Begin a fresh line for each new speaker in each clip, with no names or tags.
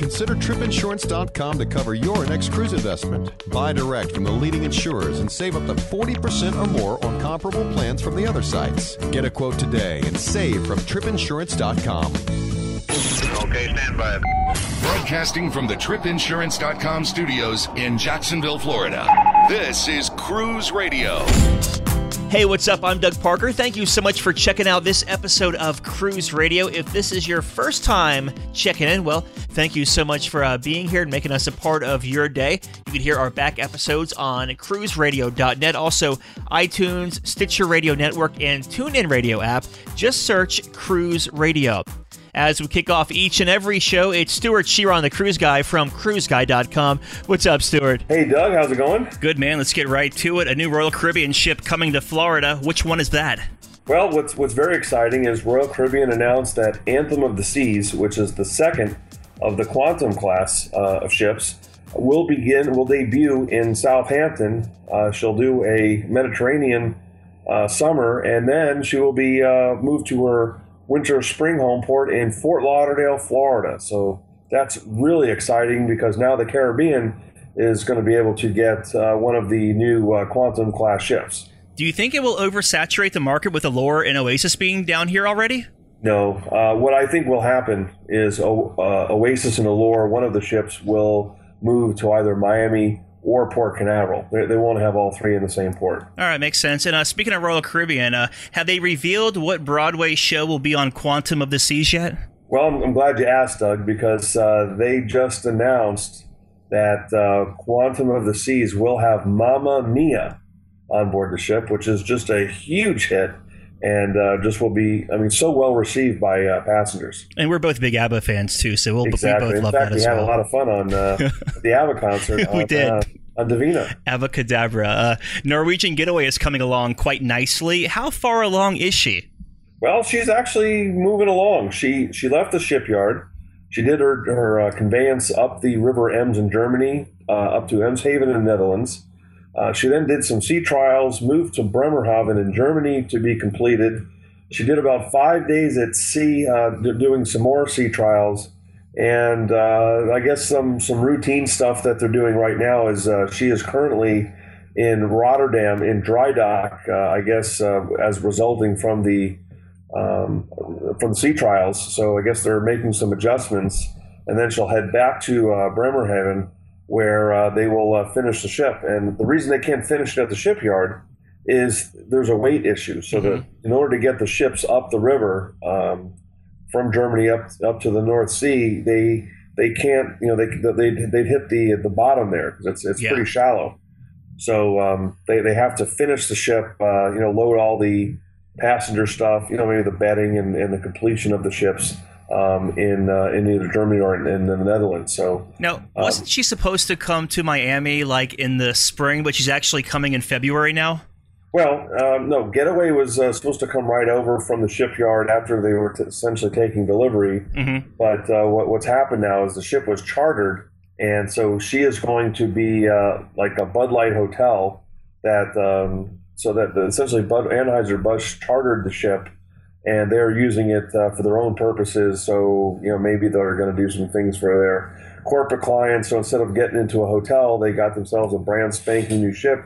Consider tripinsurance.com to cover your next cruise investment. Buy direct from the leading insurers and save up to 40% or more on comparable plans from the other sites. Get a quote today and save from tripinsurance.com.
Okay, stand by.
Broadcasting from the tripinsurance.com studios in Jacksonville, Florida. This is Cruise Radio.
Hey, what's up? I'm Doug Parker. Thank you so much for checking out this episode of Cruise Radio. If this is your first time checking in, well, thank you so much for uh, being here and making us a part of your day. You can hear our back episodes on cruiseradio.net, also iTunes, Stitcher Radio Network, and TuneIn Radio app. Just search Cruise Radio. As we kick off each and every show, it's Stewart Chiron, the cruise guy from cruiseguy.com. What's up, Stewart?
Hey, Doug, how's it going?
Good, man. Let's get right to it. A new Royal Caribbean ship coming to Florida. Which one is that?
Well, what's what's very exciting is Royal Caribbean announced that Anthem of the Seas, which is the second of the Quantum class uh, of ships, will begin will debut in Southampton. Uh, she'll do a Mediterranean uh, summer, and then she will be uh, moved to her winter spring home port in Fort Lauderdale, Florida. So that's really exciting because now the Caribbean is going to be able to get uh, one of the new uh, Quantum class ships.
Do you think it will oversaturate the market with Allure and Oasis being down here already?
No. Uh, what I think will happen is o- uh, Oasis and Allure, one of the ships, will move to either Miami or Port Canaveral. They, they won't have all three in the same port.
All right, makes sense. And uh, speaking of Royal Caribbean, uh, have they revealed what Broadway show will be on Quantum of the Seas yet?
Well, I'm, I'm glad you asked, Doug, because uh, they just announced that uh, Quantum of the Seas will have Mamma Mia on board the ship, which is just a huge hit. And uh, just will be, I mean, so well received by uh, passengers.
And we're both big ABBA fans too, so we'll
exactly.
we both
In
love
fact,
that
we
as
had a lot of fun on uh, the ABBA concert.
We
on,
did.
Uh, on Divina.
Avacadabra. Uh, Norwegian Getaway is coming along quite nicely. How far along is she?
Well, she's actually moving along. She she left the shipyard. She did her her uh, conveyance up the River Ems in Germany, uh, up to Eemshaven in the Netherlands. Uh, she then did some sea trials, moved to Bremerhaven in Germany to be completed. She did about five days at sea, uh, doing some more sea trials, and uh, I guess some some routine stuff that they're doing right now is uh, she is currently in Rotterdam in dry dock. Uh, I guess uh, as resulting from the um, from the sea trials. So I guess they're making some adjustments, and then she'll head back to Bremerhaven, where uh, they will uh, finish the ship. And the reason they can't finish it at the shipyard is there's a weight issue. So that in order to get the ships up the river um, from Germany up up to the North Sea, they they can't you know they they they'd hit the the bottom there because it's it's
Yeah.
pretty shallow. So um, they they have to finish the ship, uh, you know, load all the passenger stuff, you know, maybe the bedding and, and the completion of the ships um, in uh, in either Germany or in, in the Netherlands. So
Now, wasn't she supposed to come to Miami like in the spring, but she's actually coming in February now?
Well, um, no, Getaway was uh, supposed to come right over from the shipyard after they were t- essentially taking delivery.
Mm-hmm.
But uh, what, what's happened now is the ship was chartered, and so she is going to be uh, like a Bud Light hotel that um, so that the, essentially Bud Anheuser Busch chartered the ship, and they're using it uh, for their own purposes. So you know maybe they're going to do some things for their corporate clients. So instead of getting into a hotel, they got themselves a brand spanking new ship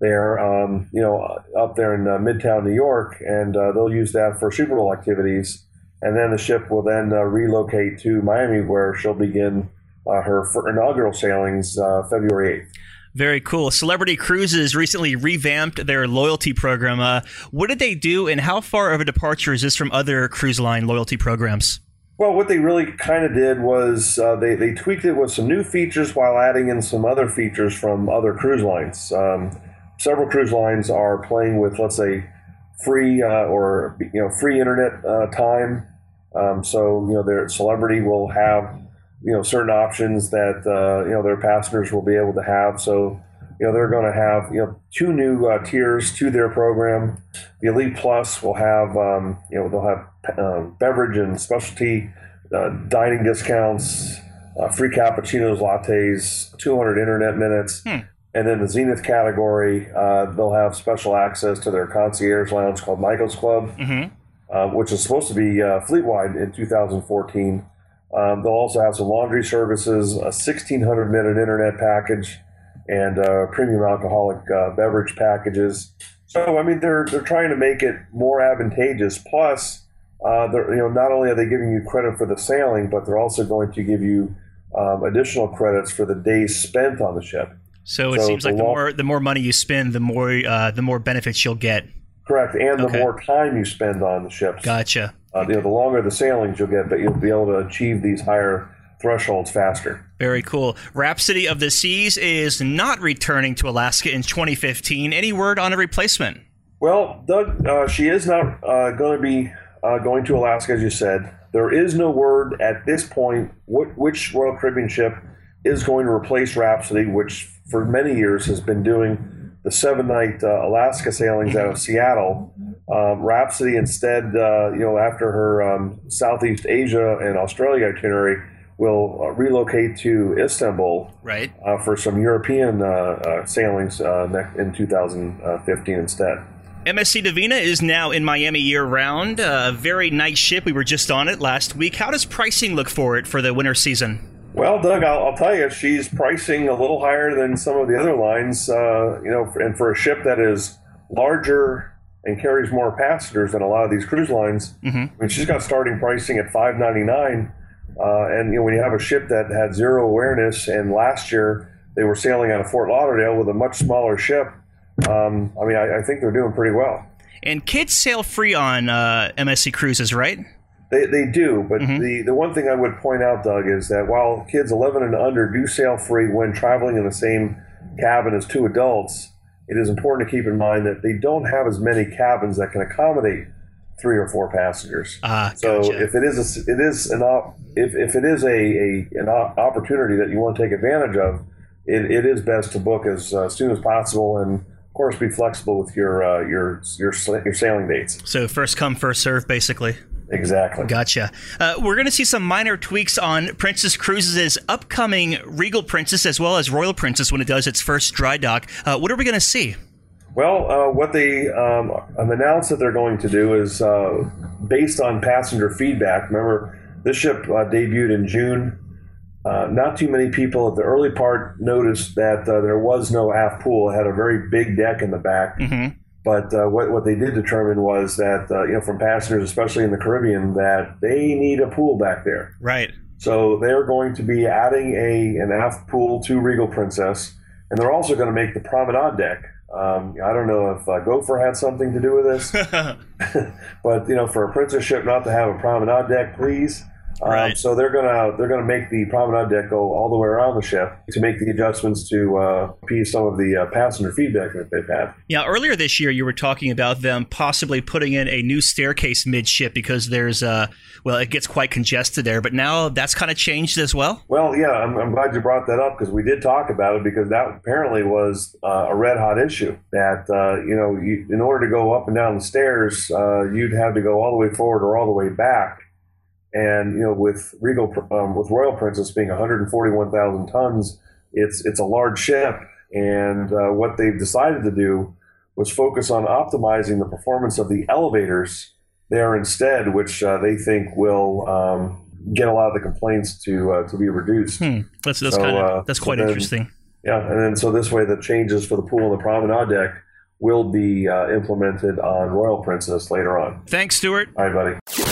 there, um, you know, up there in uh, Midtown New York, and uh, they'll use that for Super Bowl activities. And then the ship will then uh, relocate to Miami, where she'll begin uh, her inaugural sailings uh, February 8th.
Very cool. Celebrity Cruises recently revamped their loyalty program. Uh, what did they do, and how far of a departure is this from other cruise line loyalty programs?
Well, what they really kind of did was uh, they, they tweaked it with some new features while adding in some other features from other cruise lines. Um, several cruise lines are playing with, let's say, free uh, or you know free internet uh, time. Um, so you know their celebrity will have you know certain options that uh, you know their passengers will be able to have. So you know they're going to have you know two new uh, tiers to their program. The Elite Plus will have um, you know they'll have um, beverage and specialty uh, dining discounts, uh, free cappuccinos, lattes, 200 internet minutes. And then the Zenith category, uh, they'll have special access to their concierge lounge called Michael's Club,
Mm-hmm.
uh, which is supposed to be uh, fleet wide in 2014. Um, they'll also have some laundry services, a 1600 minute internet package, and uh, premium alcoholic uh, beverage packages. So I mean, they're they're trying to make it more advantageous. Plus, uh, they're, you know, not only are they giving you credit for the sailing, but they're also going to give you um, additional credits for the days spent on the ship.
So it
So
seems like the more the more money you spend, the more uh, the more benefits you'll get.
Correct, and
Okay.
the more time you spend on the ships.
Gotcha.
Uh, you know, the longer the sailings you'll get, but you'll be able to achieve these higher thresholds faster.
Very cool. Rhapsody of the Seas is not returning to Alaska in 2015. Any word on a replacement?
Well, Doug, uh, she is not uh, going to be uh, going to Alaska, as you said. There is no word at this point wh- which Royal Caribbean ship is going to replace Rhapsody, which for many years has been doing the seven night uh, Alaska sailings out of Seattle. Um, Rhapsody instead, uh, you know, after her um, Southeast Asia and Australia itinerary, will uh, relocate to Istanbul
Right.
uh, for some European uh, uh, sailings uh, in 2015 instead.
MSC Divina is now in Miami year round. A very nice ship. We were just on it last week. How does pricing look for it for the winter season?
Well, Doug, I'll, I'll tell you, she's pricing a little higher than some of the other lines. Uh, you know, and for a ship that is larger and carries more passengers than a lot of these cruise lines, I mean, she's got starting pricing at five ninety nine. Uh, and you know, when you have a ship that had zero awareness, and last year they were sailing out of Fort Lauderdale with a much smaller ship, um, I mean, I, I think they're doing pretty well.
And kids sail free on uh, MSC cruises, right?
They, they do, but the, the one thing I would point out, Doug, is that while kids 11 and under do sail free when traveling in the same cabin as two adults, it is important to keep in mind that they don't have as many cabins that can accommodate three or four passengers.
Ah,
so
gotcha.
if it is a, it is an op, if, if it is a, a an op- opportunity that you want to take advantage of, it, it is best to book as uh, soon as possible and of course be flexible with your uh, your your your sailing dates.
So first come, first serve, basically.
Exactly.
Gotcha. Uh, we're going to see some minor tweaks on Princess Cruises' upcoming Regal Princess as well as Royal Princess when it does its first dry dock. Uh, what are we going to see?
Well, uh, what they um, have announced that they're going to do is uh, based on passenger feedback. Remember, this ship uh, debuted in June. Uh, not too many people at the early part noticed that uh, there was no aft pool. It had a very big deck in the back. But uh, what, what they did determine was that, uh, you know, from passengers, especially in the Caribbean, that they need a pool back there.
Right.
So they're going to be adding a an aft pool to Regal Princess, and they're also going to make the promenade deck. Um, I don't know if uh, Gopher had something to do with this, but you know, for a princess ship not to have a promenade deck, please. Um, So they're gonna they're gonna make the promenade deck go all the way around the ship to make the adjustments to uh, appease some of the uh, passenger feedback that they've had.
Yeah, earlier this year you were talking about them possibly putting in a new staircase midship because there's uh well it gets quite congested there, but now that's kind of changed as well.
Well, yeah, I'm, I'm glad you brought that up because we did talk about it because that apparently was uh, a red hot issue. That uh, you know, you, in order to go up and down the stairs, uh, you'd have to go all the way forward or all the way back. And you know, with Regal, um, with Royal Princess being 141,000 tons, it's it's a large ship. And uh, what they've decided to do was focus on optimizing the performance of the elevators there instead, which uh, they think will um, get a lot of the complaints to uh, to be reduced.
Hmm. That's that's
So,
kind of
uh,
that's
so
quite
then-
interesting.
Yeah, and then so this way the changes for the pool and the promenade deck will be uh, implemented on Royal Princess later on.
Thanks, Stewart.
All right, buddy.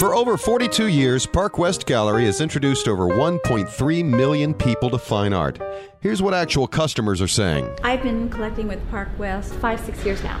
For over 42 years, Park West Gallery has introduced over 1.3 million people to fine art. Here's what actual customers are saying.
I've been collecting with Park West five, six years now.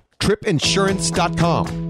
tripinsurance.com.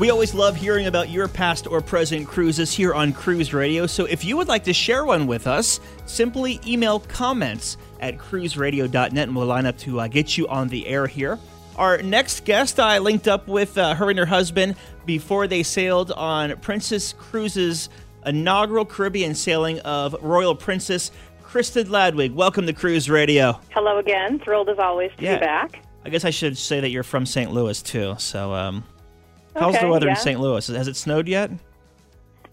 We always love hearing about your past or present cruises here on Cruise Radio. So if you would like to share one with us, simply email comments at cruiseradio.net and we'll line up to uh, get you on the air here. Our next guest, I linked up with uh, her and her husband before they sailed on Princess Cruises' inaugural Caribbean sailing of Royal Princess. Kristin Ladewig, welcome to Cruise Radio.
Hello again. Thrilled as always to
Yeah.
be back.
I guess I should say that you're from St. Louis too. So, um, how's
Okay,
the weather in. St. Louis? Has it snowed yet?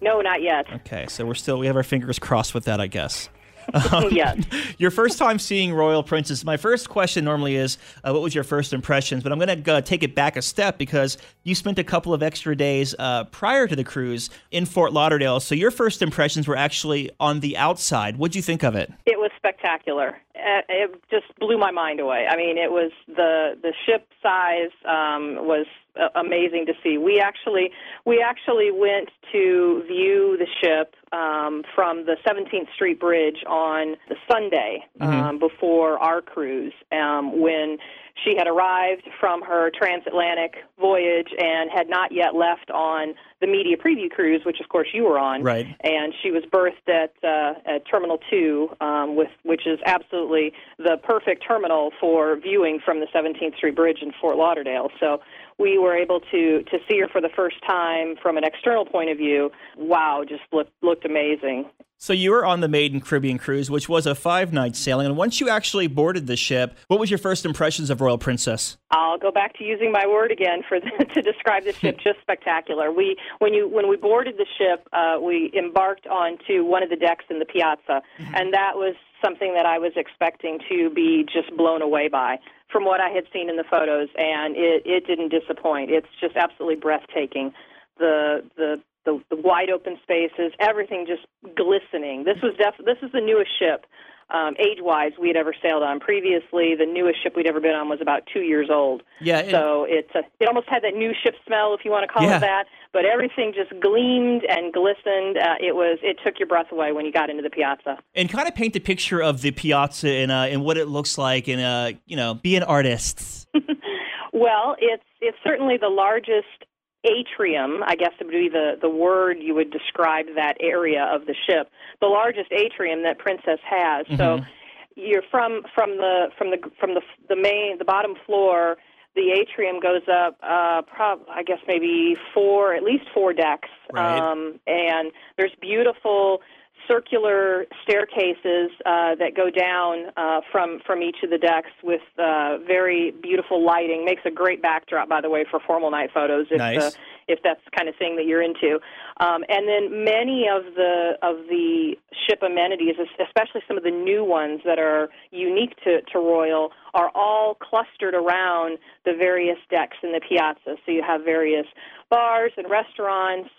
No, not yet.
Okay, so we're still we have our fingers crossed with that, I guess.
yes.
Your first time seeing Royal Princess. My first question normally is, uh, what was your first impressions? But I'm going to uh, take it back a step because you spent a couple of extra days uh, prior to the cruise in Fort Lauderdale. So your first impressions were actually on the outside. What'd you think of it?
It was spectacular. Uh, It just blew my mind away. I mean, it was the the ship size um, was uh, amazing to see. We actually we actually went to view the ship um, from the 17th Street Bridge on the Sunday um, before our cruise um, when she had arrived from her transatlantic voyage and had not yet left on the media preview cruise, which of course you were on.
Right.
And she was berthed at, uh, at Terminal Two, um, with which is absolutely the perfect terminal for viewing from the 17th Street Bridge in Fort Lauderdale. So we were able to to see her for the first time from an external point of view. Wow, just looked looked amazing.
So you were on the Maiden Caribbean cruise, which was a five night sailing. And once you actually boarded the ship, what was your first impressions of Royal Princess?
I'll go back to using my word again for the, to describe the ship. Just spectacular. We when you when we boarded the ship, uh, we embarked onto one of the decks in the piazza, and that was something that I was expecting to be just blown away by from what I had seen in the photos, and it it didn't disappoint. It's just absolutely breathtaking. The the the, the wide open spaces, everything just glistening. This was def- this is the newest ship um, age-wise we had ever sailed on. Previously, the newest ship we'd ever been on was about two years old.
Yeah, and-
So it's uh, it almost had that new ship smell, if you want to call
Yeah.
it that. But everything just gleamed and glistened. Uh, it was it took your breath away when you got into the piazza.
And kind of paint the picture of the piazza and, uh, and what it looks like and, uh, you know, be an artist.
Well, it's it's certainly the largest atrium, I guess would be the, the word you would describe that area of the ship. The largest atrium that Princess has. So you're from from the from the from the the main the bottom floor. The atrium goes up, uh, prob- I guess maybe four, at least four decks,
Right.
um, and there's beautiful circular staircases uh, that go down uh, from from each of the decks with uh, very beautiful lighting. Makes a great backdrop, by the way, for formal night photos. If,
Nice.
uh, if that's the kind of thing that you're into, um, and then many of the of the ship amenities, especially some of the new ones that are unique to, to Royal, are all clustered around the various decks in the piazza. So you have various bars and restaurants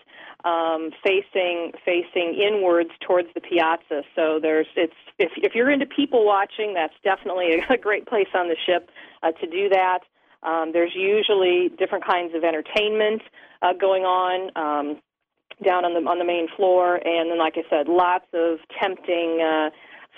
um, facing facing inwards towards the piazza. So there's it's if if you're into people watching, that's definitely a, a great place on the ship uh, to do that. Um, there's usually different kinds of entertainment uh, going on um, down on the on the main floor, and then, like I said, lots of tempting. Uh,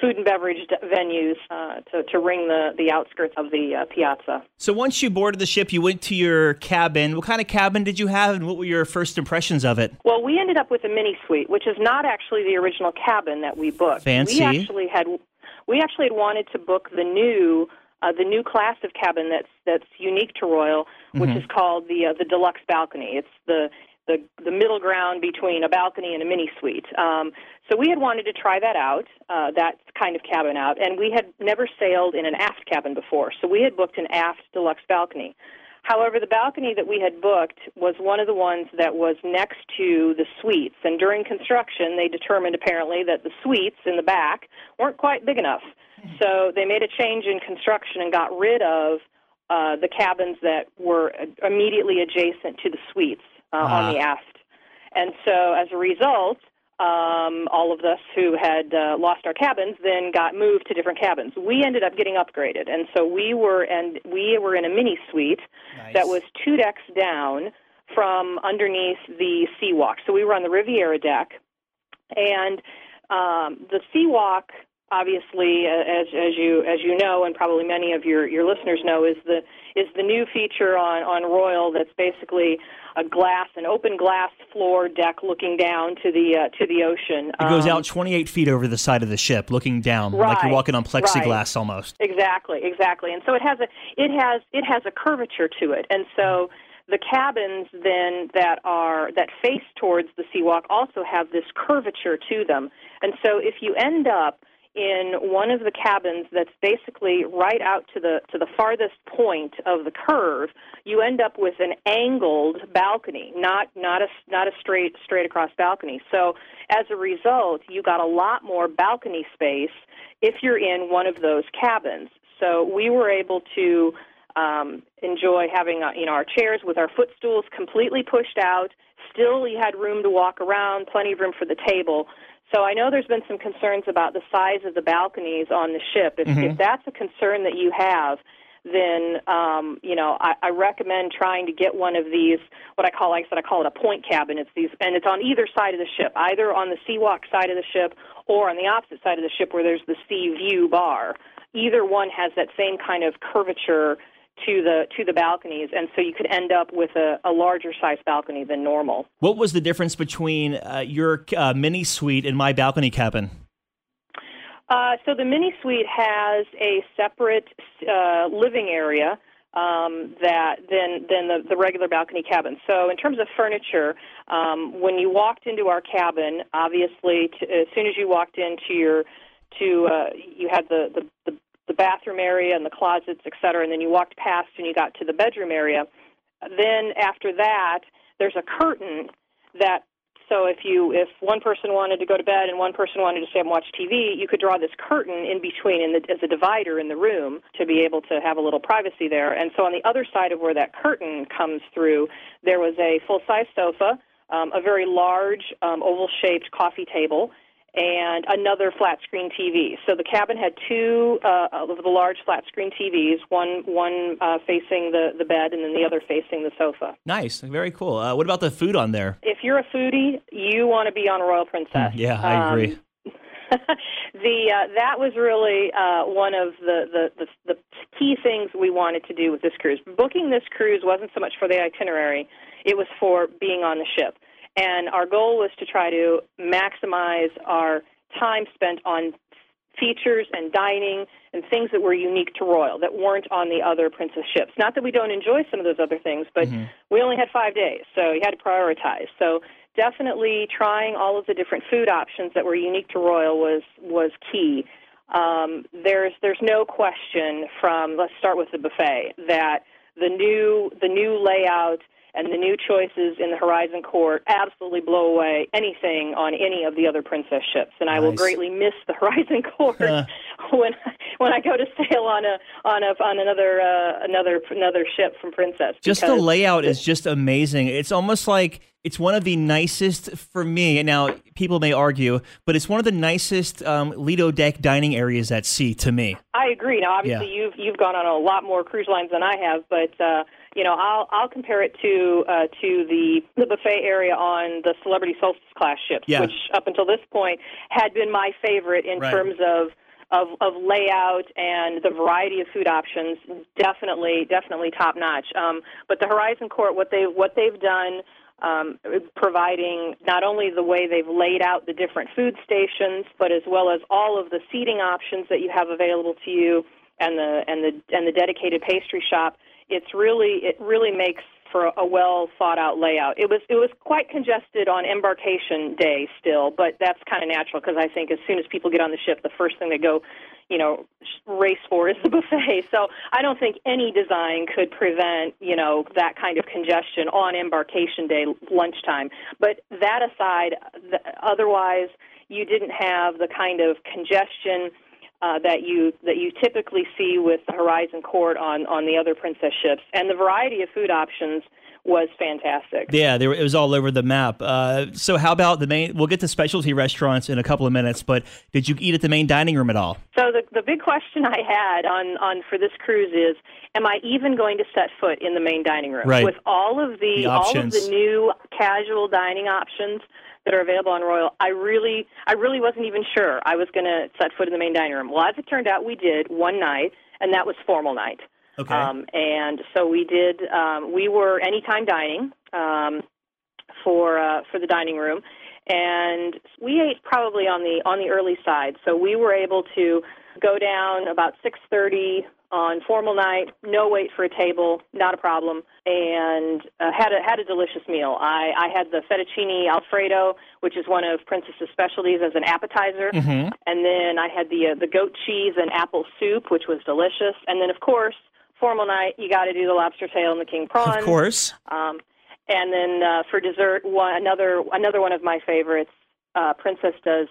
Food and beverage venues uh, to, to ring the, the outskirts of the uh, piazza.
So once you boarded the ship, you went to your cabin. What kind of cabin did you have, and what were your first impressions of it?
Well, we ended up with a mini suite, which is not actually the original cabin that we booked.
Fancy.
We actually had we actually had wanted to book the new uh, the new class of cabin that's that's unique to Royal, which
Mhm.
is called the uh, the deluxe balcony. It's the the the middle ground between a balcony and a mini suite. Um, so we had wanted to try that out, uh, that kind of cabin out, and we had never sailed in an aft cabin before. So we had booked an aft deluxe balcony. However, the balcony that we had booked was one of the ones that was next to the suites, and during construction, they determined apparently that the suites in the back weren't quite big enough. So they made a change in construction and got rid of uh, the cabins that were immediately adjacent to the suites uh, on
Ah.
the aft. And so as a result, um, all of us who had uh, lost our cabins then got moved to different cabins. We ended up getting upgraded, and so we were and we were in a mini suite that was two decks down from underneath the seawalk. So we were on the Riviera deck, and um, the seawalk obviously uh, as as you as you know and probably many of your your listeners know is the is the new feature on on Royal that's basically a glass an open glass floor deck looking down to the uh, to the ocean
It goes
Um,
out 28 feet over the side of the ship, looking down, like you're walking on plexiglass
right.
almost.
Exactly, exactly. And so it has a it has it has a curvature to it. And so the cabins then that are that face towards the seawalk also have this curvature to them. And so if you end up in one of the cabins that's basically right out to the to the farthest point of the curve, you end up with an angled balcony, not not a not a straight straight across balcony. So as a result, you got a lot more balcony space if you're in one of those cabins. So we were able to um, enjoy having uh, you know our chairs with our footstools completely pushed out. Still, you had room to walk around, plenty of room for the table. So I know there's been some concerns about the size of the balconies on the ship. If,
Mhm.
if that's a concern that you have, then um, you know I, I recommend trying to get one of these. What I call, like I said, I call it a point cabin. It's these, and it's on either side of the ship, either on the seawalk side of the ship or on the opposite side of the ship where there's the sea view bar. Either one has that same kind of curvature to the to the balconies, and so you could end up with a, a larger size balcony than normal.
What was the difference between uh, your uh, mini suite and my balcony cabin?
Uh, so the mini suite has a separate uh, living area um, that than than the, the regular balcony cabin. So in terms of furniture, um, when you walked into our cabin, obviously t- as soon as you walked into your to uh, you had the the the bathroom area and the closets, et cetera, and then you walked past and you got to the bedroom area. Then after that, there's a curtain that so if you if one person wanted to go to bed and one person wanted to stay and watch TV, you could draw this curtain in between in the, as a divider in the room to be able to have a little privacy there. And so on the other side of where that curtain comes through, there was a full size sofa, um, a very large um, oval shaped coffee table, and another flat screen TV. So the cabin had two uh, of the large flat screen TVs, one one uh, facing the the bed and then the other facing the sofa.
Nice, very cool. Uh, what about the food on there?
If you're a foodie, you want to be on Royal Princess.
Yeah, I
Um,
agree.
the uh, that was really uh, one of the, the, the the key things we wanted to do with this cruise. Booking this cruise wasn't so much for the itinerary; it was for being on the ship. And our goal was to try to maximize our time spent on features and dining and things that were unique to Royal that weren't on the other Princess ships. Not that we don't enjoy some of those other things, but we only had five days, so you had to prioritize. So definitely trying all of the different food options that were unique to Royal was was key. Um, there's there's no question from let's start with the buffet that the new the new layout and the new choices in the Horizon Court absolutely blow away anything on any of the other Princess ships, and I will greatly miss the Horizon Court when when I go to sail on a on a on another uh, another another ship from Princess.
Just the layout is just amazing. It's almost like it's one of the nicest for me. And Now, people may argue, but it's one of the nicest um, Lido deck dining areas at sea to me.
I agree. Now, obviously, you've you've gone on a lot more cruise lines than I have, but uh, you know, I'll I'll compare it to uh, to the the buffet area on the Celebrity Solstice class ships,
Yeah.
which up until this point had been my favorite in
Right.
terms of. Of, of layout and the variety of food options, definitely, definitely top notch. Um, but the Horizon Court, what they what they've done um, providing not only the way they've laid out the different food stations, but as well as all of the seating options that you have available to you, and the and the and the dedicated pastry shop. It's really it really makes for a well thought out layout. It was it was quite congested on embarkation day still, but that's kind of natural because I think as soon as people get on the ship, the first thing they go, you know, race for is the buffet. So I don't think any design could prevent you know that kind of congestion on embarkation day lunchtime. But that aside, the, otherwise you didn't have the kind of congestion uh, that you that you typically see with the Horizon Court on on the other Princess ships, and the variety of food options was fantastic.
Yeah, there, it was all over the map. Uh, so, how about the main? We'll get to specialty restaurants in a couple of minutes, but did you eat at the main dining room at all?
So, the the big question I had on on for this cruise is, am I even going to set foot in the main dining room
right.
with all of the,
the
all of the new casual dining options? That are available on Royal, I really, I really wasn't even sure I was going to set foot in the main dining room. Well, as it turned out, we did one night, and that was formal night.
Okay.
Um, and so we did. Um, we were anytime dining um, for uh, for the dining room, and we ate probably on the on the early side. So we were able to go down about six thirty on formal night, no wait for a table, not a problem, and uh, had a had a delicious meal. I, I had the fettuccine alfredo, which is one of Princess's specialties, as an appetizer,
mm-hmm.
and then I had the uh, the goat cheese and apple soup, which was delicious, and then of course formal night you got to do the lobster tail and the king prawn,
of course.
Um, and then uh, for dessert, one another another one of my favorites. Uh, Princess does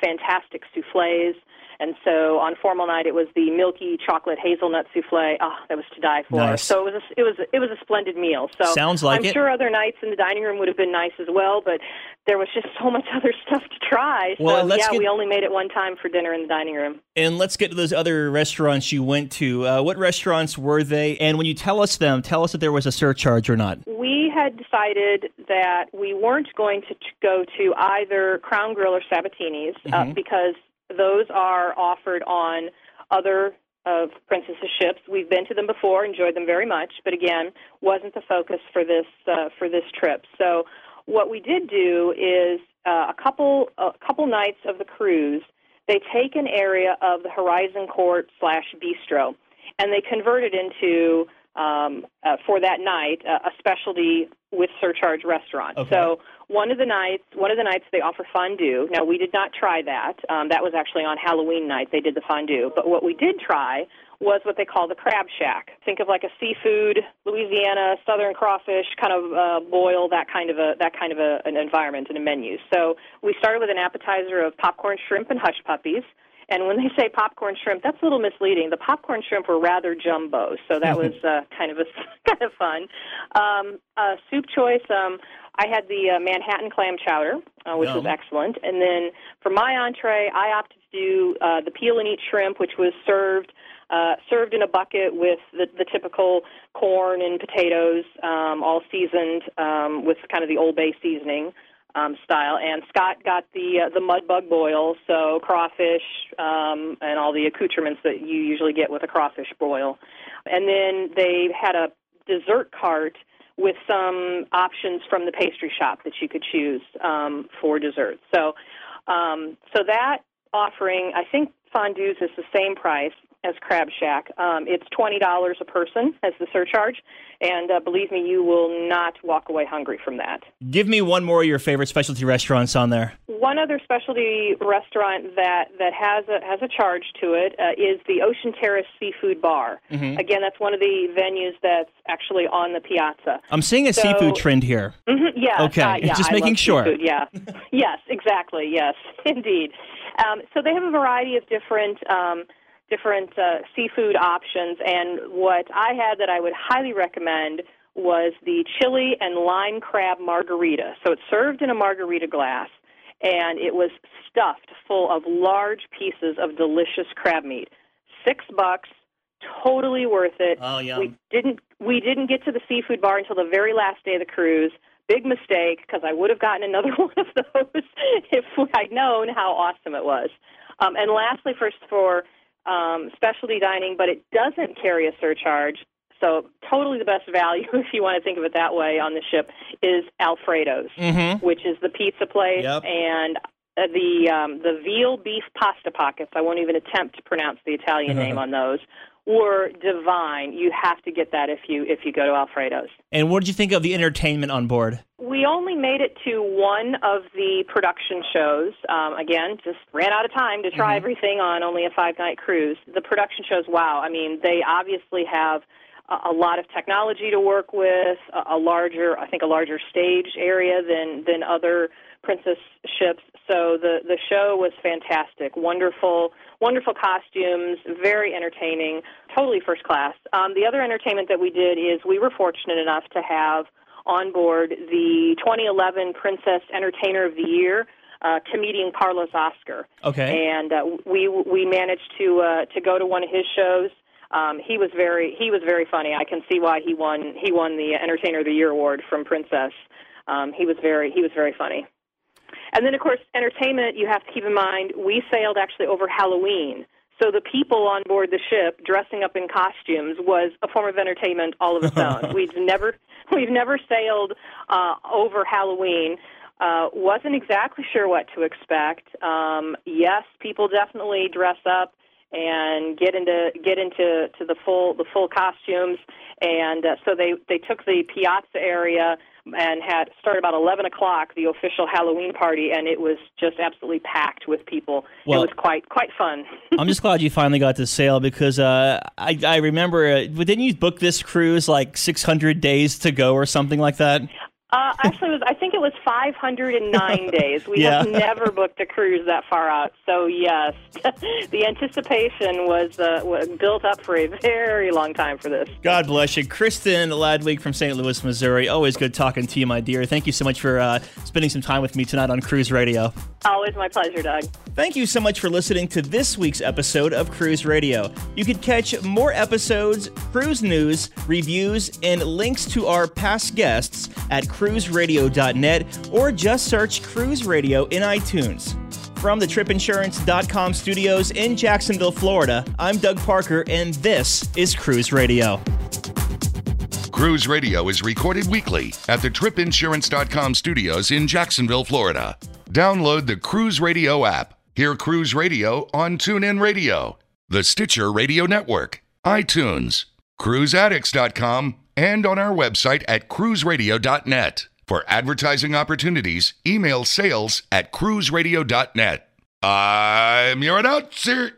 fantastic souffles. And so on formal night, it was the milky chocolate hazelnut souffle. Oh, that was to die for.
Nice.
So it was a, it was a, it was a splendid meal. So
Sounds like
I'm
it.
sure other nights in the dining room would have been nice as well, but there was just so much other stuff to try. So
Well,
yeah,
get-
we only made it one time for dinner in the dining room.
And let's get to those other restaurants you went to. Uh, what restaurants were they? And when you tell us them, tell us if there was a surcharge or not.
We had decided that we weren't going to go to either Crown Grill or Sabatini's uh,
Mhm.
because those are offered on other of Princess's ships. We've been to them before, enjoyed them very much, but again, wasn't the focus for this uh, for this trip. So, what we did do is uh, a couple a couple nights of the cruise. They take an area of the Horizon Court slash Bistro, and they convert it into um, uh, for that night uh, a specialty with surcharge restaurant.
Okay.
So one of the nights, one of the nights they offer fondue. Now we did not try that. Um, that was actually on Halloween night. They did the fondue. But what we did try was what they call the crab shack. Think of like a seafood, Louisiana southern crawfish kind of uh, boil, that kind of a that kind of a, an environment and a menu. So we started with an appetizer of popcorn shrimp and hush puppies. And when they say popcorn shrimp, that's a little misleading. The popcorn shrimp were rather jumbo, so that was uh, kind of a kind of fun. Um, uh, soup choice. Um, I had the uh, Manhattan clam chowder, uh, which was excellent. And then for my entree, I opted to do uh, the peel and eat shrimp, which was served uh, served in a bucket with the, the typical corn and potatoes, um, all seasoned um, with kind of the Old Bay seasoning um, style. And Scott got the uh, the mud bug boil, so crawfish um, and all the accoutrements that you usually get with a crawfish boil. And then they had a dessert cart with some options from the pastry shop that you could choose um, for dessert. So, um, so that offering, I think fondues is the same price as Crab Shack. Um, it's twenty dollars a person as the surcharge, and uh, believe me, you will not walk away hungry from that.
Give me one more of your favorite specialty restaurants on there.
One other specialty restaurant that, that has a has a charge to it uh, is the Ocean Terrace Seafood Bar.
Mhm.
Again, that's one of the venues that's actually on the piazza.
I'm seeing a
So-
seafood trend here.
Mhm, yeah.
Okay,
uh, yeah,
just
I
making sure.
seafood, yeah. yes, exactly. Yes, indeed. Um, so they have a variety of different um, different uh, seafood options, and what I had that I would highly recommend was the chili and lime crab margarita. So it's served in a margarita glass, and it was stuffed full of large pieces of delicious crab meat. Six bucks, totally worth it.
Oh, yum.
We didn't we didn't get to the seafood bar until the very last day of the cruise. Big mistake because I would have gotten another one of those if I'd known how awesome it was. Um, and lastly, first for um, specialty dining, but it doesn't carry a surcharge. So totally the best value, if you want to think of it that way, on the ship is Alfredo's,
Mhm.
which is the pizza place,
Yep.
and uh, the um, the veal beef pasta pockets. I won't even attempt to pronounce the Italian name on those. Were divine. You have to get that if you if you go to Alfredo's.
And what did you think of the entertainment on board?
We only made it to one of the production shows. Um, again, just ran out of time to try everything on only a five night cruise. The production shows, wow. I mean, they obviously have a, lot of technology to work with, a, a larger, I think, a larger stage area than than other princess ships. So the the show was fantastic, wonderful, wonderful costumes, very entertaining, totally first class. Um, the other entertainment that we did is we were fortunate enough to have on board the 2011 Princess Entertainer of the Year, uh, comedian Carlos Oscar.
Okay.
And uh, we we managed to uh, to go to one of his shows. Um, he was very he was very funny. I can see why he won he won the Entertainer of the Year award from Princess. Um, he was very he was very funny. And then, of course, entertainment, you have to keep in mind, we sailed actually over Halloween. So the people on board the ship dressing up in costumes was a form of entertainment all of its own. we've never we've never sailed uh, over Halloween. Uh, wasn't exactly sure what to expect. Um, yes, people definitely dress up and get into get into to the full the full costumes, and uh, so they they took the piazza area and had started about 11 o'clock the official Halloween party, and it was just absolutely packed with people.
Well-
it was quite quite fun.
I'm just glad you finally got to sail because uh, I, I remember, uh, didn't you book this cruise like 600 days to go or something like that?
Uh, actually, was, I think it was 509 days. We
Yeah.
have never booked a cruise that far out. So yes, the anticipation was uh, was built up for a very long time for this.
God bless you. Kristin Ladewig from St. Louis, Missouri. Always good talking to you, my dear. Thank you so much for uh, spending some time with me tonight on Cruise Radio.
Always my pleasure, Doug.
Thank you so much for listening to this week's episode of Cruise Radio. You can catch more episodes, cruise news, reviews, and links to our past guests at cruiseradio.net or just search Cruise Radio in iTunes. From the tripinsurance.com studios in Jacksonville, Florida, I'm Doug Parker, and this is Cruise Radio.
Cruise Radio is recorded weekly at the tripinsurance.com studios in Jacksonville, Florida. Download the Cruise Radio app. Hear Cruise Radio on TuneIn Radio, the Stitcher Radio Network, iTunes, cruiseaddicts.com, and on our website at cruiseradio.net. For advertising opportunities, email sales at cruiseradio.net. I'm your announcer,